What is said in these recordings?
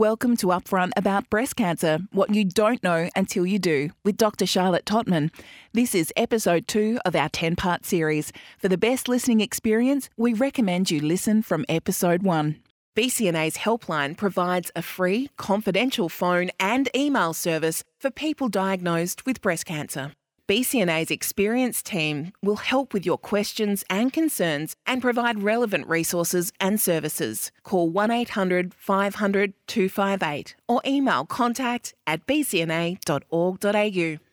Welcome to Upfront About Breast Cancer What You Don't Know Until You Do with Dr. Charlotte Tottman. This is episode two of our 10 part series. For the best listening experience, we recommend you listen from episode one. BCNA's helpline provides a free, confidential phone and email service for people diagnosed with breast cancer. BCNA's experienced team will help with your questions and concerns and provide relevant resources and services. Call 1 800 500 258 or email contact at bcna.org.au.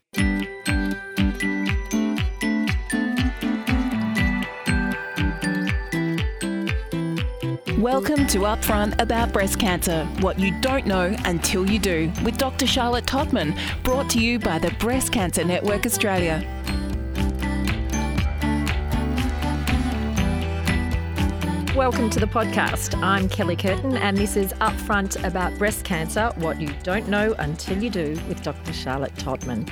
Welcome to Upfront About Breast Cancer What You Don't Know Until You Do with Dr. Charlotte Tottman, brought to you by the Breast Cancer Network Australia. Welcome to the podcast. I'm Kelly Curtin, and this is Upfront About Breast Cancer What You Don't Know Until You Do with Dr. Charlotte Tottman.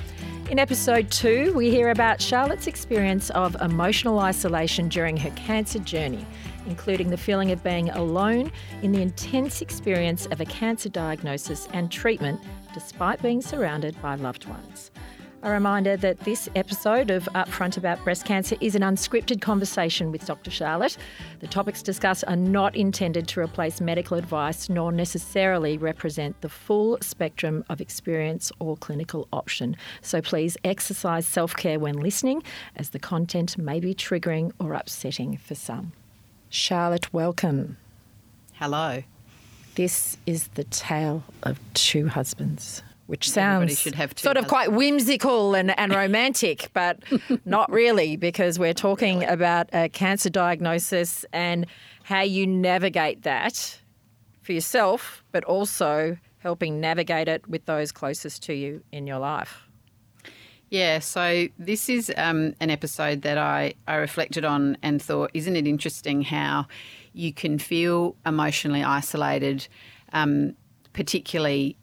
In episode two, we hear about Charlotte's experience of emotional isolation during her cancer journey including the feeling of being alone in the intense experience of a cancer diagnosis and treatment despite being surrounded by loved ones. A reminder that this episode of Upfront About Breast Cancer is an unscripted conversation with Dr. Charlotte. The topics discussed are not intended to replace medical advice nor necessarily represent the full spectrum of experience or clinical option. So please exercise self care when listening, as the content may be triggering or upsetting for some. Charlotte, welcome. Hello. This is the tale of two husbands, which sounds sort of quite whimsical and, and romantic, but not really, because we're talking really? about a cancer diagnosis and how you navigate that for yourself, but also helping navigate it with those closest to you in your life. Yeah, so this is um, an episode that I, I reflected on and thought, isn't it interesting how you can feel emotionally isolated, um, particularly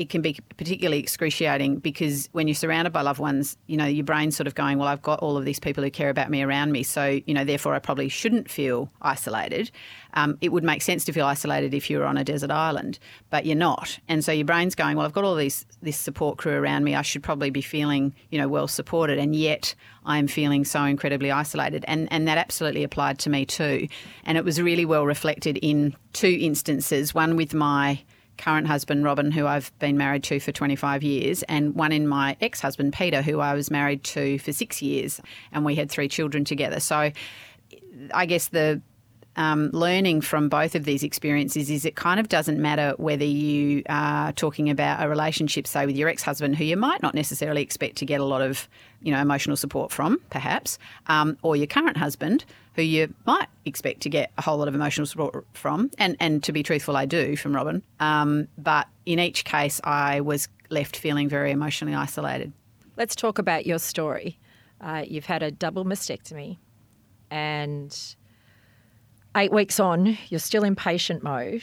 it can be particularly excruciating because when you're surrounded by loved ones, you know, your brain's sort of going, well, I've got all of these people who care about me around me. So, you know, therefore I probably shouldn't feel isolated. Um, it would make sense to feel isolated if you were on a desert island, but you're not. And so your brain's going, well, I've got all these this support crew around me. I should probably be feeling, you know, well supported. And yet I'm feeling so incredibly isolated. And, and that absolutely applied to me too. And it was really well reflected in two instances, one with my current husband, Robin, who I've been married to for 25 years, and one in my ex husband, Peter, who I was married to for six years, and we had three children together. So I guess the um, learning from both of these experiences is it kind of doesn't matter whether you are talking about a relationship, say, with your ex husband, who you might not necessarily expect to get a lot of you know, emotional support from, perhaps, um, or your current husband, who you might expect to get a whole lot of emotional support from. And, and to be truthful, I do from Robin. Um, but in each case, I was left feeling very emotionally isolated. Let's talk about your story. Uh, you've had a double mastectomy, and eight weeks on, you're still in patient mode.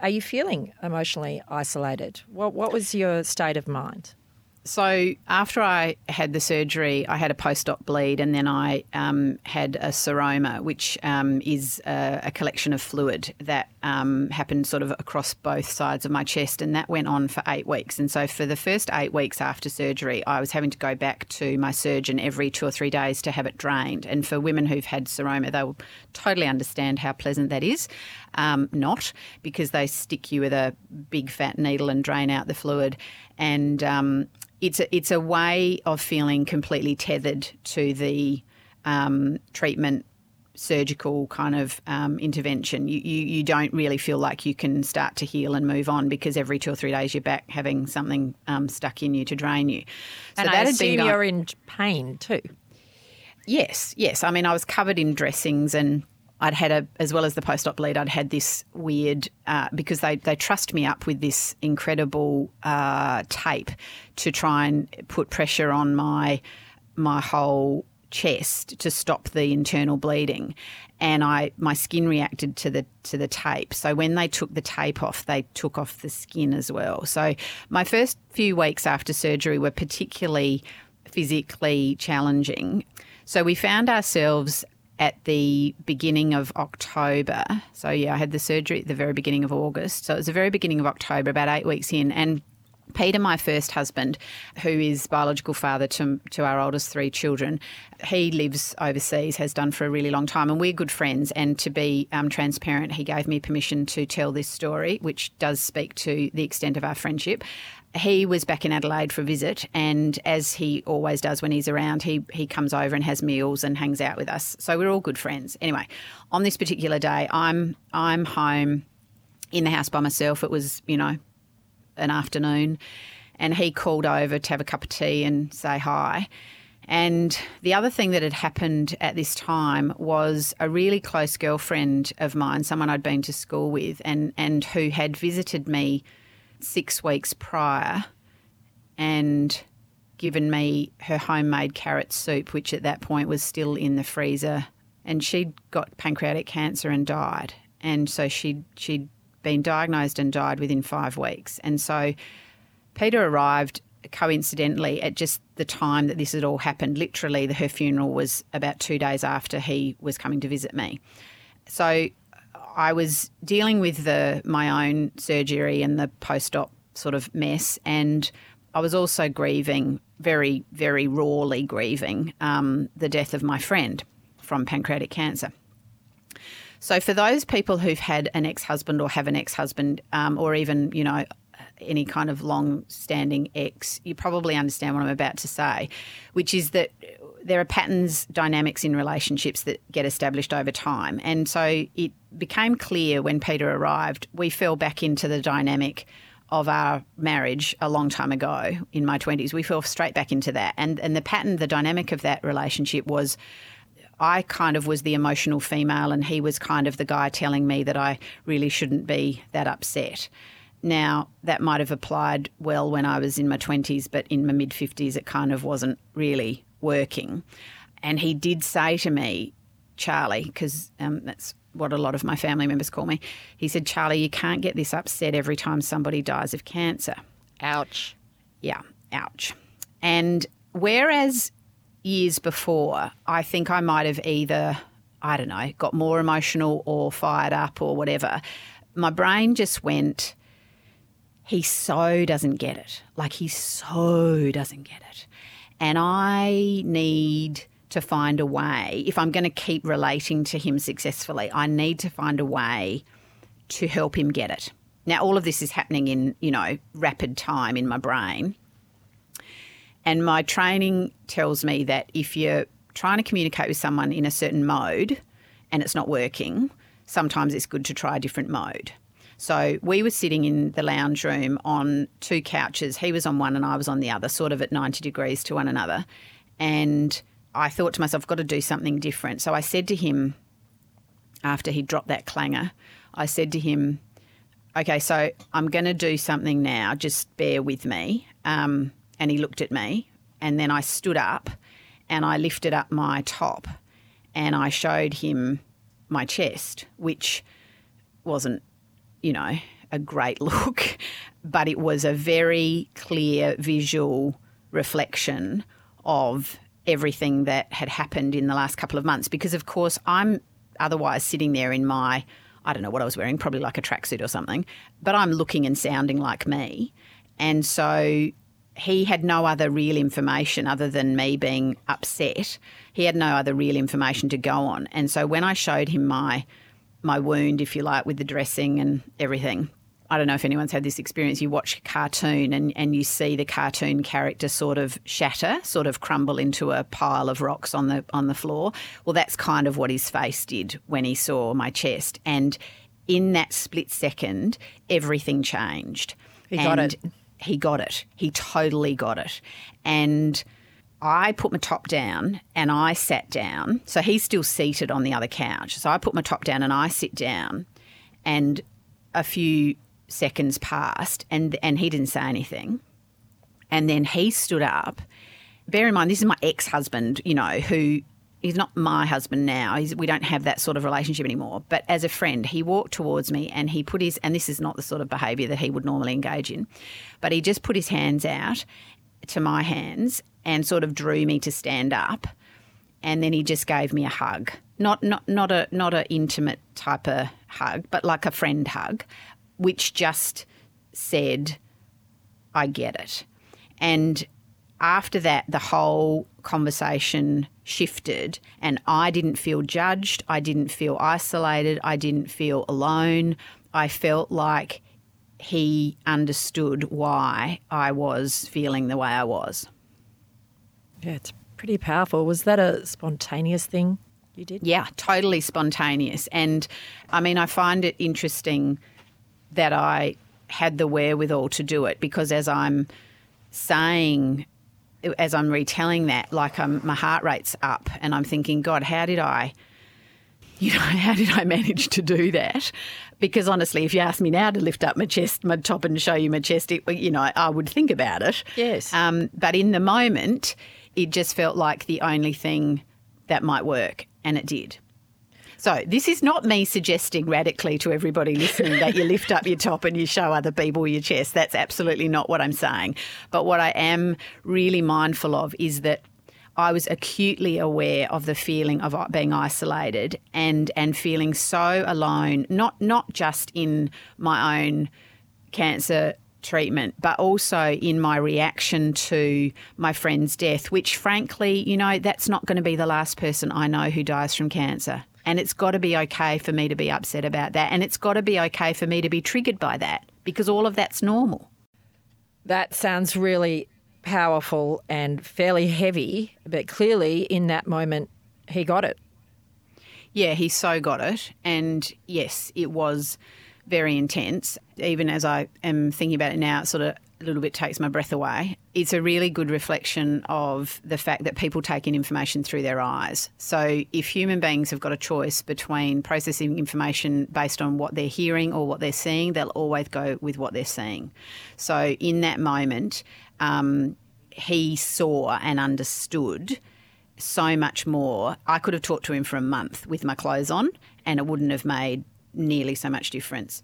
Are you feeling emotionally isolated? What, what was your state of mind? So after I had the surgery, I had a post-op bleed, and then I um, had a seroma, which um, is a, a, collection of fluid that um, happened sort of across both sides of my chest, and that went on for eight weeks. And so for the first eight weeks after surgery, I was having to go back to my surgeon every two or three days to have it drained. And for women who've had seroma, they will totally understand how pleasant that is. Um, not because they stick you with a big fat needle and drain out the fluid. And um, it's a, it's a way of feeling completely tethered to the um, treatment surgical kind of um, intervention. You, you, you don't really feel like you can start to heal and move on because every two or three days you're back having something um, stuck in you to drain you. So and I assume you're in pain too. Yes, yes. I mean, I was covered in dressings and I'd had a, as well as the post op bleed, I'd had this weird, uh, because they, they trussed me up with this incredible uh, tape to try and put pressure on my my whole chest to stop the internal bleeding and I my skin reacted to the to the tape. So when they took the tape off, they took off the skin as well. So my first few weeks after surgery were particularly physically challenging. So we found ourselves at the beginning of October. So, yeah, I had the surgery at the very beginning of August. So, it was the very beginning of October, about eight weeks in. And Peter, my first husband, who is biological father to, to our oldest three children, he lives overseas, has done for a really long time, and we're good friends. And to be um, transparent, he gave me permission to tell this story, which does speak to the extent of our friendship. He was back in Adelaide for a visit, and as he always does when he's around, he he comes over and has meals and hangs out with us. So we're all good friends. Anyway, on this particular day, I'm I'm home in the house by myself. It was you know an afternoon, and he called over to have a cup of tea and say hi. And the other thing that had happened at this time was a really close girlfriend of mine, someone I'd been to school with, and, and who had visited me six weeks prior and given me her homemade carrot soup, which at that point was still in the freezer. And she'd got pancreatic cancer and died. And so she'd, she'd been diagnosed and died within five weeks. And so Peter arrived coincidentally at just the time that this had all happened. Literally, her funeral was about two days after he was coming to visit me. So I was dealing with the my own surgery and the post-op sort of mess, and I was also grieving very, very rawly grieving um, the death of my friend from pancreatic cancer. So, for those people who've had an ex husband or have an ex husband, um, or even, you know, any kind of long standing ex, you probably understand what I'm about to say, which is that there are patterns, dynamics in relationships that get established over time. And so it became clear when Peter arrived, we fell back into the dynamic of our marriage a long time ago in my 20s. We fell straight back into that. And, and the pattern, the dynamic of that relationship was I kind of was the emotional female, and he was kind of the guy telling me that I really shouldn't be that upset. Now, that might have applied well when I was in my 20s, but in my mid 50s, it kind of wasn't really working. And he did say to me, Charlie, because um, that's what a lot of my family members call me, he said, Charlie, you can't get this upset every time somebody dies of cancer. Ouch. Yeah, ouch. And whereas years before, I think I might have either, I don't know, got more emotional or fired up or whatever. My brain just went, he so doesn't get it. Like, he so doesn't get it. And I need to find a way, if I'm going to keep relating to him successfully, I need to find a way to help him get it. Now, all of this is happening in, you know, rapid time in my brain. And my training tells me that if you're trying to communicate with someone in a certain mode and it's not working, sometimes it's good to try a different mode. So we were sitting in the lounge room on two couches. He was on one and I was on the other, sort of at 90 degrees to one another. And I thought to myself, I've got to do something different. So I said to him, after he dropped that clanger, I said to him, okay, so I'm going to do something now. Just bear with me. Um, and he looked at me. And then I stood up and I lifted up my top and I showed him my chest, which wasn't, you know, a great look, but it was a very clear visual reflection of everything that had happened in the last couple of months. Because, of course, I'm otherwise sitting there in my, I don't know what I was wearing, probably like a tracksuit or something, but I'm looking and sounding like me. And so he had no other real information other than me being upset. He had no other real information to go on. And so when I showed him my my wound, if you like, with the dressing and everything, I don't know if anyone's had this experience. You watch a cartoon and, and you see the cartoon character sort of shatter, sort of crumble into a pile of rocks on the on the floor. Well, that's kind of what his face did when he saw my chest. And in that split second, everything changed. He got it he got it. He totally got it. And I put my top down and I sat down. So he's still seated on the other couch. So I put my top down and I sit down and a few seconds passed and and he didn't say anything. And then he stood up. Bear in mind this is my ex-husband, you know, who he's not my husband now. He's, we don't have that sort of relationship anymore. But as a friend, he walked towards me and he put his, and this is not the sort of behaviour that he would normally engage in, but he just put his hands out to my hands and sort of drew me to stand up. and then he just gave me a hug. Not not not a not a intimate type of hug, but like a friend hug, which just said, "I get it." And after that, the whole conversation shifted, and I didn't feel judged. I didn't feel isolated. I didn't feel alone. I felt like he understood why I was feeling the way I was. Yeah, it's pretty powerful. Was that a spontaneous thing you did? Yeah, totally spontaneous. And I mean, I find it interesting that I had the wherewithal to do it because as I'm saying, as I'm retelling that, like I'm, my heart rate's up and I'm thinking, God, how did I, you know, how did I manage to do that? Because honestly, if you ask me now to lift up my chest, my top, and show you my chest, it, you know, I would think about it. Yes. Um, but in the moment, it just felt like the only thing that might work, and it did. So, this is not me suggesting radically to everybody listening that you lift up your top and you show other people your chest. That's absolutely not what I'm saying. But what I am really mindful of is that I was acutely aware of the feeling of uh, being isolated and and feeling so alone, not not just in my own cancer treatment, but also in my reaction to my friend's death, which frankly, you know, that's not going to be the last person I know who dies from cancer. And it's got to be okay for me to be upset about that. And it's got to be okay for me to be triggered by that because all of that's normal. That sounds really powerful and fairly heavy, but clearly in that moment, he got it. Yeah, he so got it. And yes, it was very intense. Even as I am thinking about it now, it sort of a little bit takes my breath away. It's a really good reflection of the fact that people take in information through their eyes. So, if human beings have got a choice between processing information based on what they're hearing or what they're seeing, they'll always go with what they're seeing. So, in that moment, um, he saw and understood so much more. I could have talked to him for a month with my clothes on, and it wouldn't have made nearly so much difference.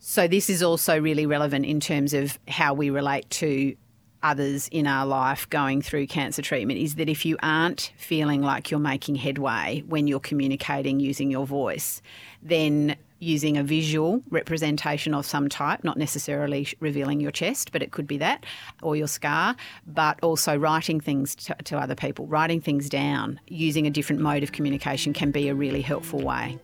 So, this is also really relevant in terms of how we relate to others in our life going through cancer treatment is that if you aren't feeling like you're making headway when you're communicating using your voice, then using a visual representation of some type, not necessarily revealing your chest, but it could be that, or your scar, but also writing things to, to, other people, writing things down, using a different mode of communication can be a really helpful way.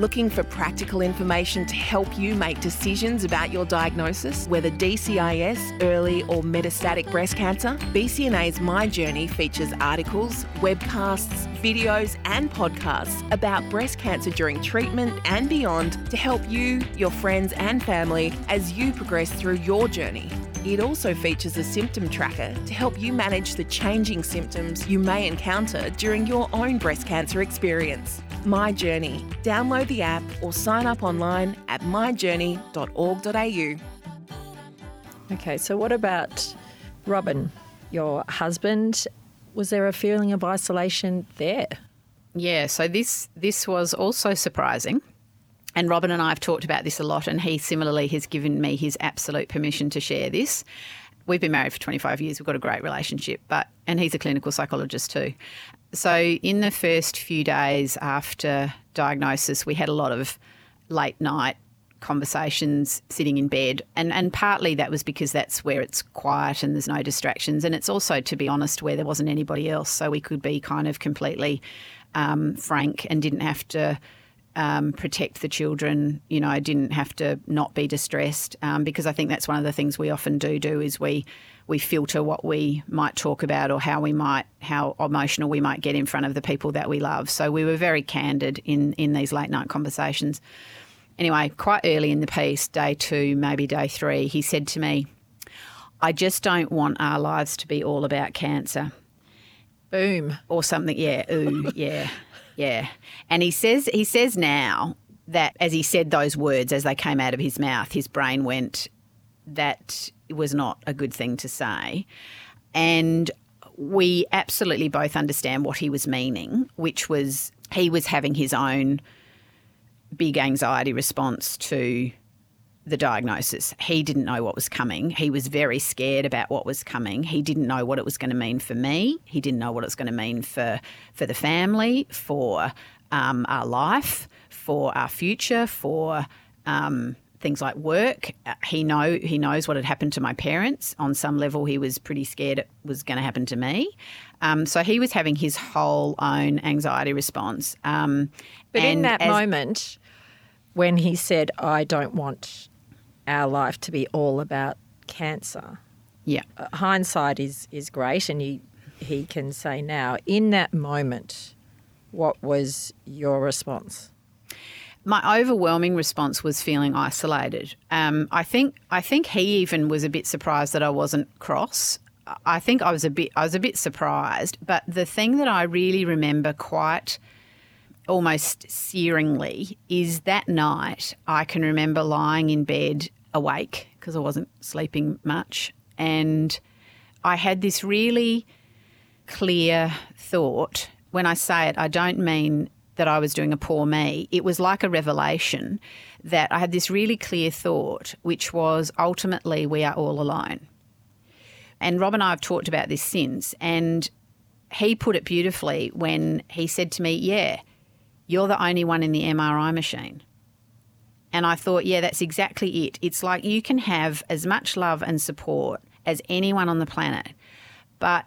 Looking for practical information to help you make decisions about your diagnosis, whether DCIS, early or metastatic breast cancer? BCNA's My Journey features articles, webcasts, videos, and podcasts about breast cancer during treatment and beyond to help you, your friends, and family as you progress through your journey. It also features a symptom tracker to help you manage the changing symptoms you may encounter during your own breast cancer experience. My Journey. Download the app or sign up online at myjourney.org.au. Okay, so what about Robin, your husband? Was there a feeling of isolation there? Yeah, so this this was also surprising. And Robin and I have talked about this a lot, and he similarly has given me his absolute permission to share this. We've been married for 25 years. We've got a great relationship, but and he's a clinical psychologist too. So in the first few days after diagnosis, we had a lot of late night conversations sitting in bed and and partly that was because that's where it's quiet and there's no distractions and it's also to be honest where there wasn't anybody else so we could be kind of completely um, frank and didn't have to um, protect the children. You know, I didn't have to not be distressed um, because I think that's one of the things we often do do is we we filter what we might talk about or how we might how emotional we might get in front of the people that we love. So we were very candid in in these late night conversations. Anyway, quite early in the piece, day two, maybe day three, he said to me, "I just don't want our lives to be all about cancer." Boom. Or something. Yeah. Ooh. yeah. Yeah. And he says he says now that as he said those words as they came out of his mouth, his brain went that was not a good thing to say. And we absolutely both understand what he was meaning, which was he was having his own big anxiety response to the diagnosis. He didn't know what was coming. He was very scared about what was coming. He didn't know what it was going to mean for me. He didn't know what it was going to mean for for the family, for um, our life, for our future, for um, things like work. Uh, he know he knows what had happened to my parents. On some level, he was pretty scared it was going to happen to me. Um, so he was having his whole own anxiety response. Um, but in that as, moment, when he said, "I don't want our life to be all about cancer," yeah, uh, hindsight is is great, and he he can say now. In that moment, what was your response? my overwhelming response was feeling isolated. Um, I think I think he even was a bit surprised that I wasn't cross. I think I was a bit I was a bit surprised, but the thing that I really remember quite almost searingly is that night I can remember lying in bed awake because I wasn't sleeping much and I had this really clear thought when I say it I don't mean that I was doing a poor me, it was like a revelation that I had this really clear thought, which was ultimately we are all alone. And Rob and I have talked about this since, and he put it beautifully when he said to me, Yeah, you're the only one in the MRI machine. And I thought, yeah, that's exactly it. It's like you can have as much love and support as anyone on the planet, but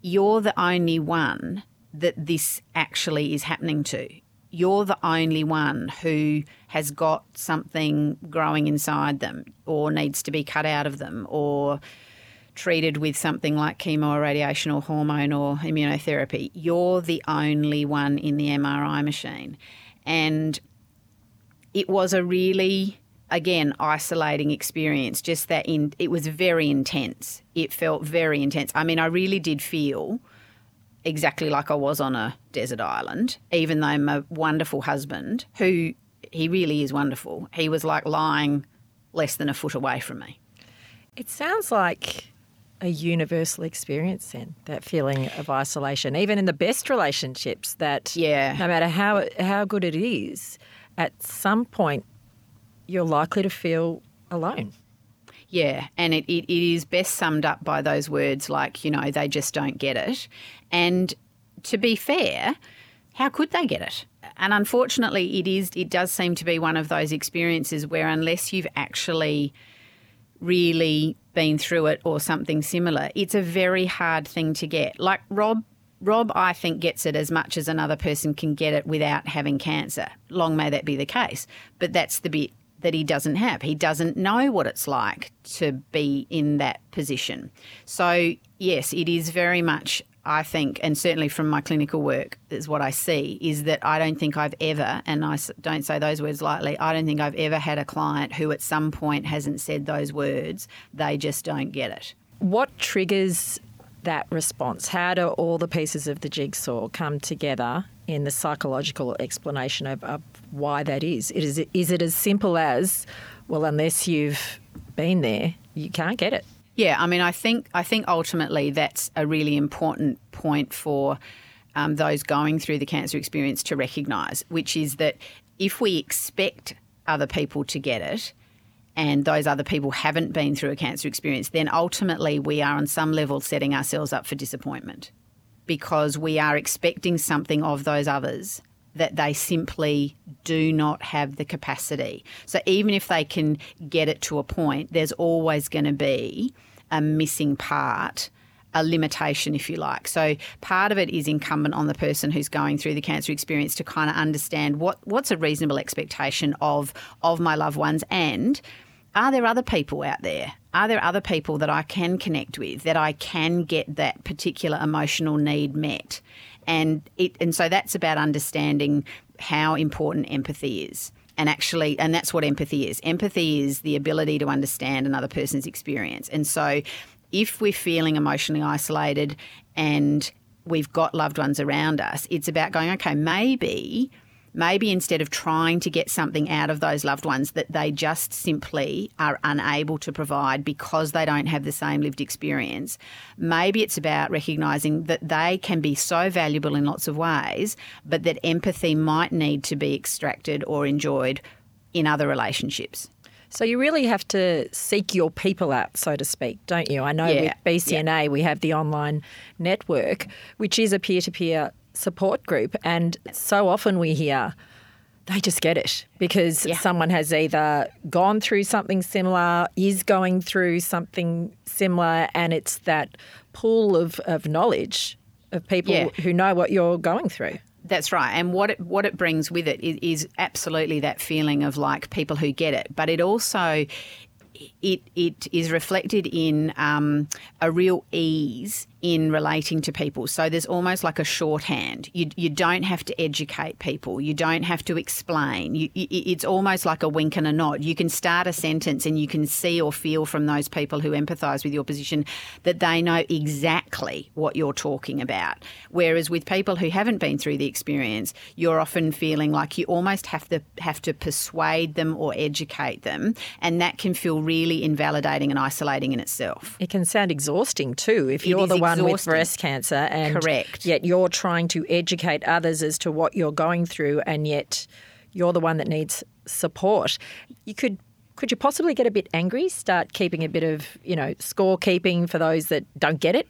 you're the only one that this actually is happening to. You're the only one who has got something growing inside them or needs to be cut out of them or treated with something like chemo or radiation or hormone or immunotherapy. You're the only one in the MRI machine. And it was a really again isolating experience just that in it was very intense. It felt very intense. I mean i really did feel exactly like I was on a desert island, even though my wonderful husband, who he really is wonderful, he was like lying less than a foot away from me. It sounds like a universal experience then that feeling of isolation even in the best relationships that yeah. no matter how how good it is at some point you're likely to feel alone yeah, and it, it, it is best summed up by those words like, you know, they just don't get it. And to be fair, how could they get it? And unfortunately, it is it does seem to be one of those experiences where unless you've actually really been through it or something similar, it's a very hard thing to get. Like Rob Rob, I think, gets it as much as another person can get it without having cancer. Long may that be the case. But that's the bit that he doesn't have. He doesn't know what it's like to be in that position. So, yes, it is very much, I think, and certainly from my clinical work, is what I see, is that I don't think I've ever, and I don't say those words lightly, I don't think I've ever had a client who at some point hasn't said those words. They just don't get it. What triggers that response? How do all the pieces of the jigsaw come together in the psychological explanation of, of why that is? It is. Is it as simple as, well, unless you've been there, you can't get it? Yeah, I mean, I think I think ultimately that's a really important point for um, those going through the cancer experience to recognise, which is that if we expect other people to get it, and those other people haven't been through a cancer experience, then ultimately we are on some level setting ourselves up for disappointment because we are expecting something of those others that they simply do not have the capacity. So even if they can get it to a point, there's always going to be a missing part a limitation, if you like. So part of it is incumbent on the person who's going through the cancer experience to kind of understand what what's a reasonable expectation of of my loved ones and are there other people out there? Are there other people that I can connect with that I can get that particular emotional need met? And it and so that's about understanding how important empathy is. And actually, and that's what empathy is. Empathy is the ability to understand another person's experience. And so, if we're feeling emotionally isolated and we've got loved ones around us, it's about going, okay, maybe maybe instead of trying to get something out of those loved ones that they just simply are unable to provide because they don't have the same lived experience, maybe it's about recognizing that they can be so valuable in lots of ways, but that empathy might need to be extracted or enjoyed in other relationships. So you really have to seek your people out, so to speak, don't you? I know Yeah, with BCNA we have the online network, which is a peer-to-peer support group, and so often we hear they just get it because Yeah. someone has either gone through something similar, is going through something similar, and it's that pool of, of knowledge of people Yeah. who know what you're going through. That's right. And what it, what it brings with it is, is absolutely that feeling of like people who get it. But it also it it is reflected in um, a real ease in relating to people. So there's almost like a shorthand. You you don't have to educate people. You don't have to explain. You, it's almost like a wink and a nod. You can start a sentence and you can see or feel from those people who empathise with your position that they know exactly what you're talking about. Whereas with people who haven't been through the experience, you're often feeling like you almost have to have to persuade them or educate them, and that can feel really invalidating and isolating in itself. It can sound exhausting too if you're the one with breast cancer and Correct. yet you're trying to educate others as to what you're going through and yet you're the one that needs support. You could could you possibly get a bit angry, start keeping a bit of, you know, score keeping for those that don't get it?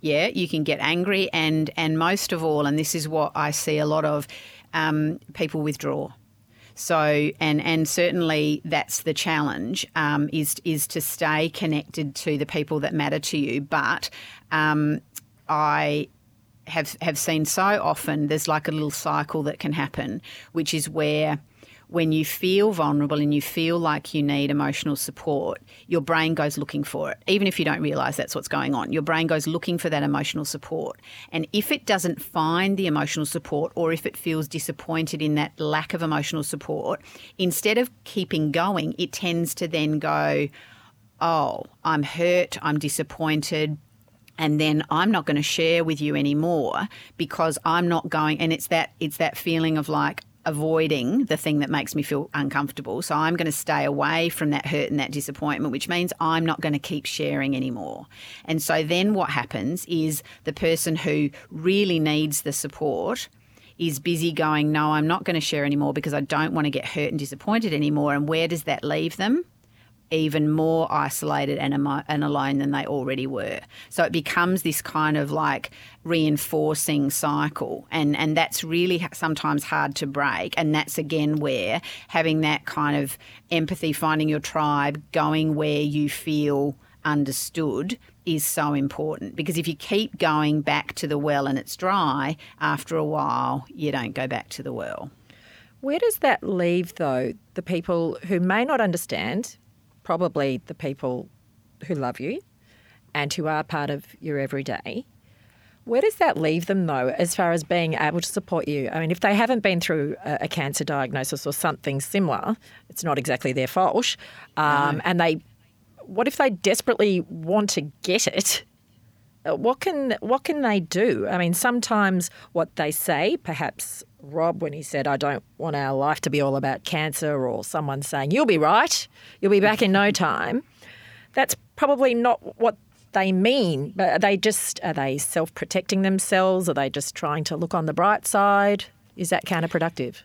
Yeah, you can get angry, and and most of all, and this is what I see a lot of, um, people withdraw. So, and and certainly that's the challenge um, is is to stay connected to the people that matter to you. But um, I have have seen so often there's like a little cycle that can happen, which is where when you feel vulnerable and you feel like you need emotional support, your brain goes looking for it. Even if you don't realize that's what's going on, your brain goes looking for that emotional support. And if it doesn't find the emotional support or if it feels disappointed in that lack of emotional support, instead of keeping going, it tends to then go, Oh, I'm hurt, I'm disappointed, and then I'm not going to share with you anymore because I'm not going and it's that it's that feeling of like avoiding the thing that makes me feel uncomfortable. So I'm going to stay away from that hurt and that disappointment which means I'm not going to keep sharing anymore. And so then what happens is the person who really needs the support is busy going no I'm not going to share anymore because I don't want to get hurt and disappointed anymore. And where does that leave them even more isolated and, emo- and alone than they already were. So it becomes this kind of like reinforcing cycle, and and that's really sometimes hard to break. And that's again where having that kind of empathy, finding your tribe, going where you feel understood is so important because if you keep going back to the well and it's dry after a while you don't go back to the well Where does that leave, though, the people who may not understand, probably the people who love you and who are part of your everyday? Where does that leave them, though, as far as being able to support you? I mean, if they haven't been through a, cancer diagnosis or something similar, it's not exactly their fault. Um, And they, what if they desperately want to get it? Uh, What can what can they do? I mean, sometimes what they say, perhaps Rob, when he said, "I don't want our life to be all about cancer," or someone saying, "You'll be right, you'll be back in no time," that's probably not what they mean. But are they just are they self protecting themselves? Are they just trying to look on the bright side? Is that counterproductive?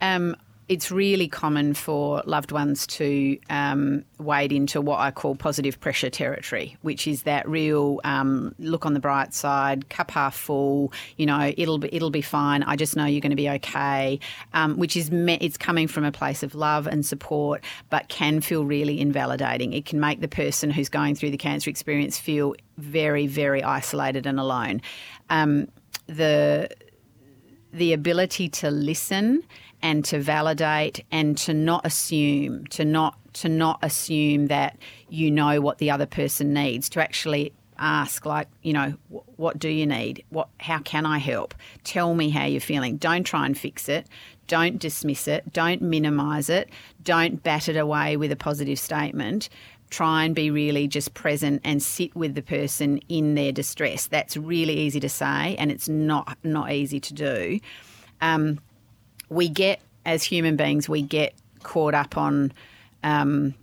Um, it's really common for loved ones to um, wade into what I call positive pressure territory, which is that real um, look on the bright side, cup half full. You know, it'll be it'll be fine. I just know you're going to be okay. Um, which is me- it's coming from a place of love and support, but can feel really invalidating. It can make the person who's going through the cancer experience feel very very isolated and alone. Um, the the ability to listen and to validate and to not assume to not to not assume that you know what the other person needs to actually ask like you know what do you need? What how can i help? Tell me how you're feeling. Don't try and fix it. Don't dismiss it. Don't minimize it. Don't bat it away with a positive statement. Try and be really just present and sit with the person in their distress. That's really easy to say and it's not not easy to do. Um, we get as human beings we get caught up on um,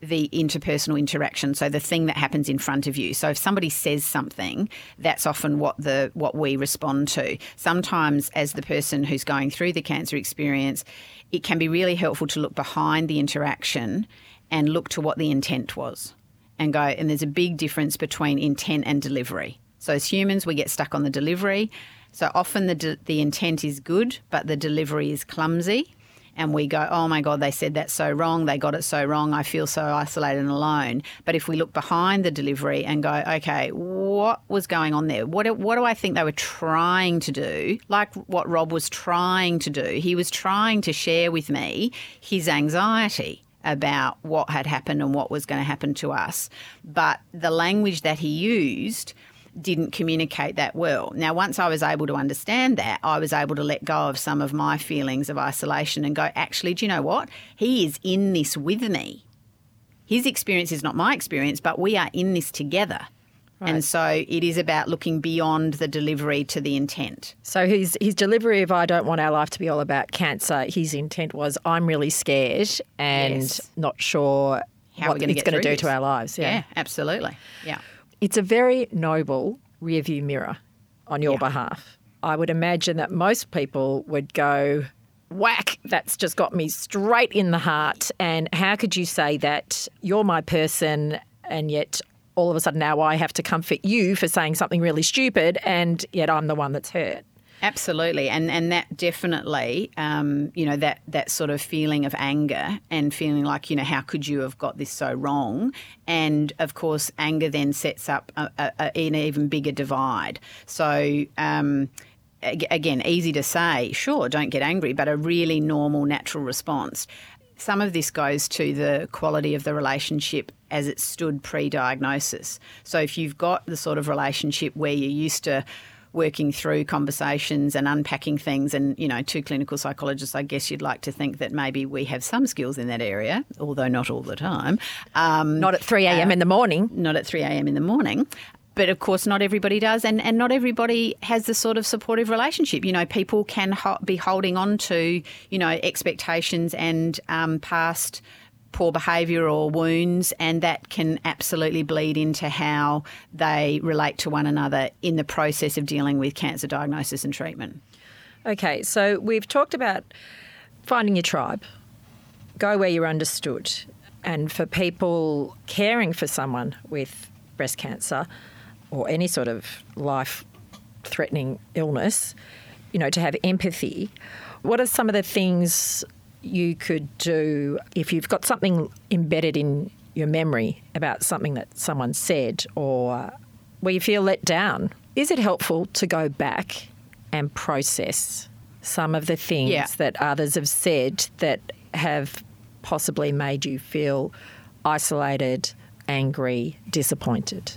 the interpersonal interaction, so the thing that happens in front of you. So if somebody says something, that's often what the what we respond to. Sometimes as the person who's going through the cancer experience, it can be really helpful to look behind the interaction and look to what the intent was and go and there's a big difference between intent and delivery. So as humans we get stuck on the delivery. So often the de- the intent is good, but the delivery is clumsy and we go, oh my God, they said that so wrong, they got it so wrong, I feel so isolated and alone. But if we look behind the delivery and go, okay, what was going on there? What, what do I think they were trying to do? Like what Rob was trying to do. He was trying to share with me his anxiety about what had happened and what was going to happen to us. But the language that he used, didn't communicate that well. Now, once I was able to understand that, I was able to let go of some of my feelings of isolation and go, actually, do you know what? He is in this with me. His experience is not my experience, but we are in this together. Right. And so it is about looking beyond the delivery to the intent. So his his delivery of I don't want our life to be all about cancer, his intent was I'm really scared and yes. not sure How what it's going to do this. to our lives. Yeah. yeah, absolutely. Yeah. It's a very noble rearview mirror on your yeah. behalf. I would imagine that most people would go, whack, that's just got me straight in the heart. And how could you say that you're my person and yet all of a sudden now I have to comfort you for saying something really stupid and yet I'm the one that's hurt? Absolutely, and and that definitely, um, you know, that that sort of feeling of anger and feeling like, you know, how could you have got this so wrong? And of course, anger then sets up a, a, a, an even bigger divide. So. Um, again, easy to say, sure, don't get angry, but a really normal, natural response. Some of this goes to the quality of the relationship as it stood pre diagnosis. So, if you've got the sort of relationship where you're used to working through conversations and unpacking things. And, you know, two clinical psychologists, I guess you'd like to think that maybe we have some skills in that area, although not all the time. Um, not at 3 a.m. Uh, in the morning. Not at 3 a.m. in the morning but of course not everybody does and, and not everybody has the sort of supportive relationship you know people can ho- be holding on to you know expectations and um, past poor behaviour or wounds, and that can absolutely bleed into how they relate to one another in the process of dealing with cancer diagnosis and treatment. Okay, so we've talked about finding your tribe, go where you're understood, and for people caring for someone with breast cancer or any sort of life threatening illness, you know, to have empathy. What are some of the things you could do if you've got something embedded in your memory about something that someone said or where you feel let down. Is it helpful to go back and process some of the things yeah. that others have said that have possibly made you feel isolated, angry, disappointed?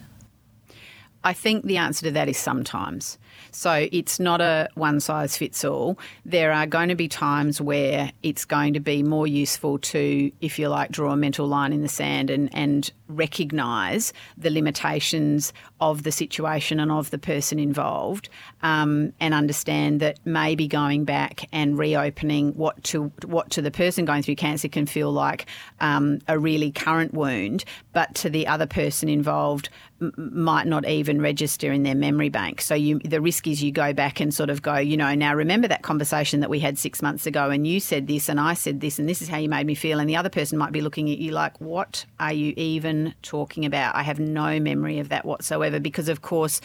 I think the answer to that is sometimes. So it's not a one size fits all. There are going to be times where it's going to be more useful to, if you like, draw a mental line in the sand and, and recognise the limitations of the situation and of the person involved um, and understand that maybe going back and reopening what to what to the person going through cancer can feel like um, a really current wound, but to the other person involved m- might not even register in their memory bank. So you, the risk is you go back and sort of go, you know, now remember that conversation that we had six months ago, and you said this, and I said this, and this is how you made me feel, and the other person might be looking at you like, what are you even talking about? I have no memory of that whatsoever, because of course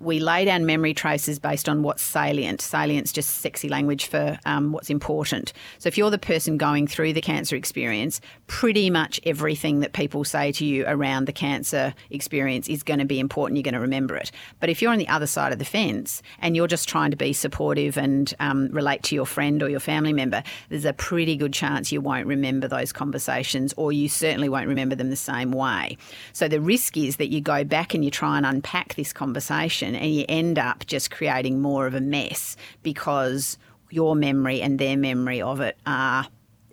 we lay down memory traces based on what's salient. Salient's just sexy language for um, what's important. So if you're the person going through the cancer experience, pretty much everything that people say to you around the cancer experience is going to be important. You're going to remember it. But if you're on the other side of the fence and you're just trying to be supportive and um, relate to your friend or your family member, there's a pretty good chance you won't remember those conversations or you certainly won't remember them the same way. So the risk is that you go back and you try and unpack this conversation and you end up just creating more of a mess because your memory and their memory of it are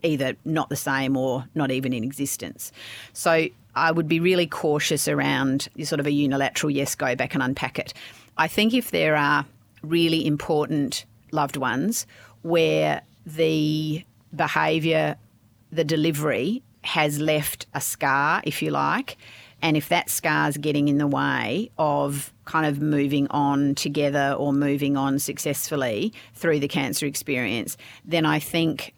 either not the same or not even in existence. So I would be really cautious around sort of a unilateral yes, go back and unpack it. I think if there are really important loved ones where the behaviour, the delivery has left a scar, if you like. And if that scar's getting in the way of kind of moving on together or moving on successfully through the cancer experience, then I think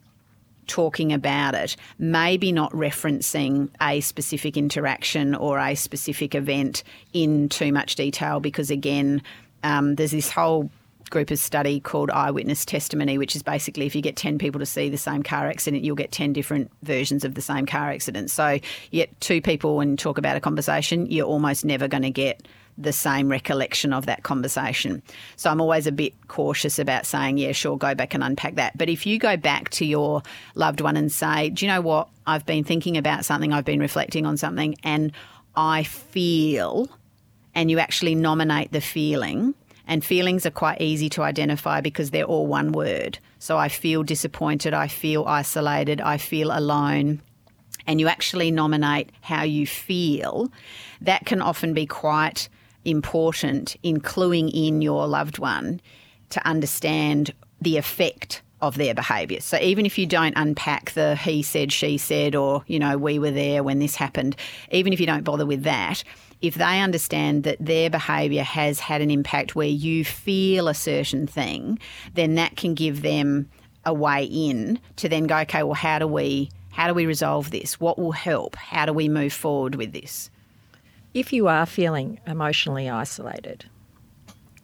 talking about it, maybe not referencing a specific interaction or a specific event in too much detail, because again, um, there's this whole group of study called eyewitness testimony, which is basically if you get 10 people to see the same car accident, you'll get 10 different versions of the same car accident. So you get two people and talk about a conversation, you're almost never going to get the same recollection of that conversation. So I'm always a bit cautious about saying, yeah, sure, go back and unpack that. But if you go back to your loved one and say, do you know what? I've been thinking about something, I've been reflecting on something, and I feel, and you actually nominate the feeling, and feelings are quite easy to identify because they're all one word. So I feel disappointed, I feel isolated, I feel alone. And you actually nominate how you feel. That can often be quite important in cluing in your loved one to understand the effect of their behaviour. So even if you don't unpack the he said, she said, or, you know, we were there when this happened, even if you don't bother with that, if they understand that their behaviour has had an impact where you feel a certain thing, then that can give them a way in to then go, okay, well, how do we how do we resolve this? What will help? How do we move forward with this? If you are feeling emotionally isolated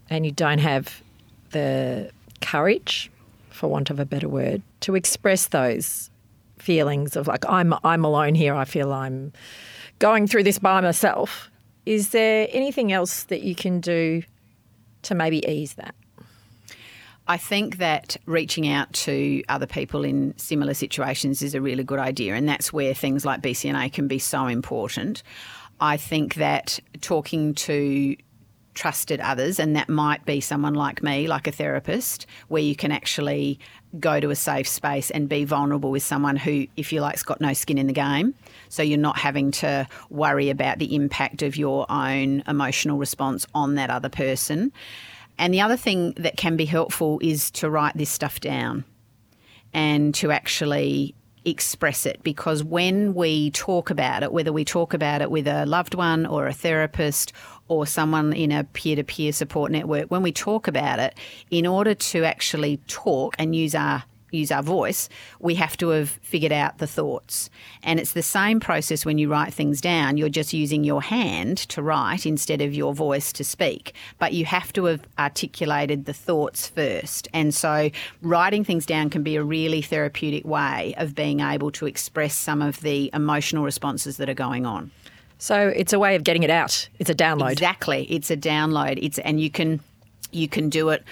and you don't have the courage, for want of a better word, to express those feelings of like I'm I'm alone here, I feel I'm going through this by myself is there anything else that you can do to maybe ease that? I think that reaching out to other people in similar situations is a really good idea, and that's where things like BCNA can be so important. I think that talking to trusted others, and that might be someone like me, like a therapist, where you can actually go to a safe space and be vulnerable with someone who, if you like, has got no skin in the game. So you're not having to worry about the impact of your own emotional response on that other person. And the other thing that can be helpful is to write this stuff down and to actually express it because when we talk about it, whether we talk about it with a loved one or a therapist or someone in a peer to peer support network, when we talk about it, in order to actually talk and use our use our voice, we have to have figured out the thoughts. And it's the same process when you write things down. You're just using your hand to write instead of your voice to speak. But you have to have articulated the thoughts first. And so writing things down can be a really therapeutic way of being able to express some of the emotional responses that are going on. So it's a way of getting it out. It's a download. Exactly. It's a download. It's and you can you can do it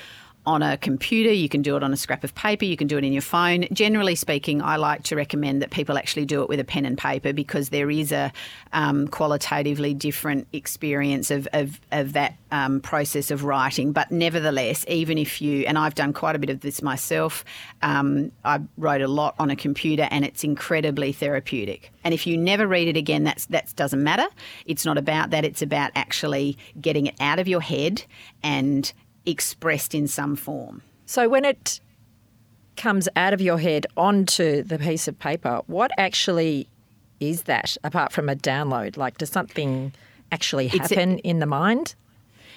on a computer, you can do it on a scrap of paper, you can do it in your phone. Generally speaking, I like to recommend that people actually do it with a pen and paper because there is a um, qualitatively different experience of, of, of that um, process of writing. But nevertheless, even if you, and I've done quite a bit of this myself, um, I wrote a lot on a computer and it's incredibly therapeutic. And if you never read it again, that's, that doesn't matter. It's not about that, it's about actually getting it out of your head and expressed in some form. So when it comes out of your head onto the piece of paper, what actually is that apart from a download? Like, does something actually happen a, in the mind?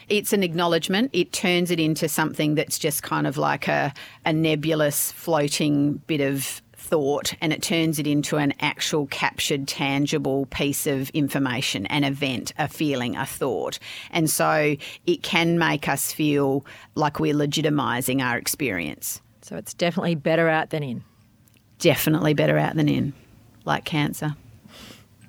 It's an acknowledgement. It turns it into something that's just kind of like a, a nebulous floating bit of thought and it turns it into an actual captured, tangible piece of information, an event, a feeling, a thought. And so it can make us feel like we're legitimising our experience. So it's definitely better out than in. Definitely better out than in, like cancer.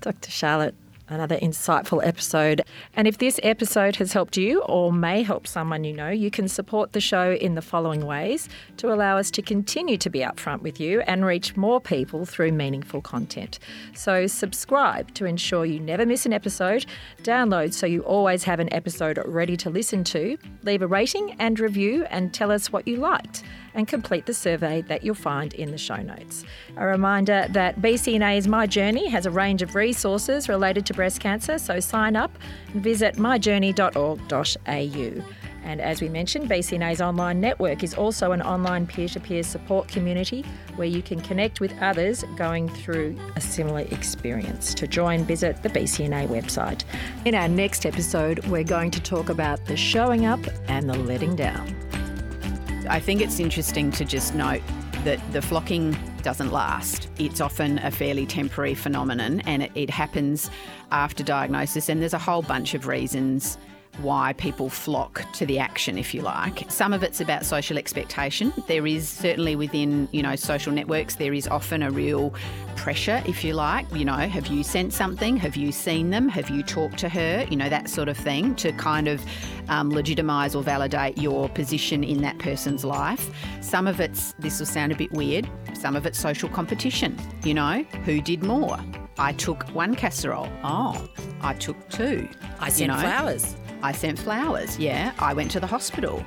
Dr. Charlotte, another insightful episode. And if this episode has helped you or may help someone you know, you can support the show in the following ways to allow us to continue to be upfront with you and reach more people through meaningful content. So, subscribe to ensure you never miss an episode, download so you always have an episode ready to listen to, leave a rating and review, and tell us what you liked and complete the survey that you'll find in the show notes. A reminder that BCNA is My Journey has a range of resources related to breast cancer, so sign up and visit myjourney.org.au. And as we mentioned, BCNA's online network is also an online peer to peer support community where you can connect with others going through a similar experience. To join, visit the BCNA website. In our next episode, we're going to talk about the showing up and the letting down. I think it's interesting to just note that the flocking doesn't last. It's often a fairly temporary phenomenon and it, it happens after diagnosis, and there's a whole bunch of reasons why people flock to the action, if you like. Some of it's about social expectation. There is certainly within, you know, social networks, there is often a real pressure, if you like. You know, have you sent something? Have you seen them? Have you talked to her? You know, that sort of thing to kind of um, legitimise or validate your position in that person's life. Some of it's, this will sound a bit weird, some of it's social competition. You know, who did more? I took one casserole. Oh, I took two. I sent you know? flowers. I sent flowers, yeah. I went to the hospital.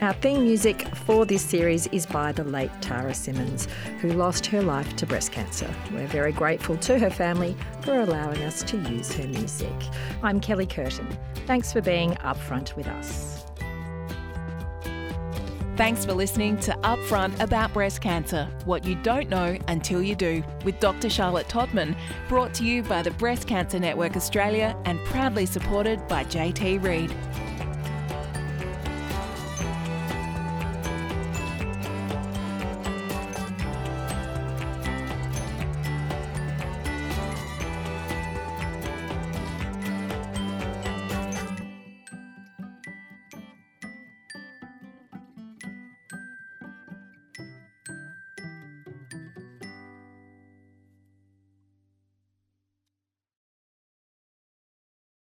Our theme music for this series is by the late Tara Simmons, who lost her life to breast cancer. We're very grateful to her family for allowing us to use her music. I'm Kelly Curtin. Thanks for being upfront with us. Thanks for listening to Upfront About Breast Cancer What You Don't Know Until You Do with Dr. Charlotte Tottman, brought to you by the Breast Cancer Network Australia and proudly supported by JT Reid.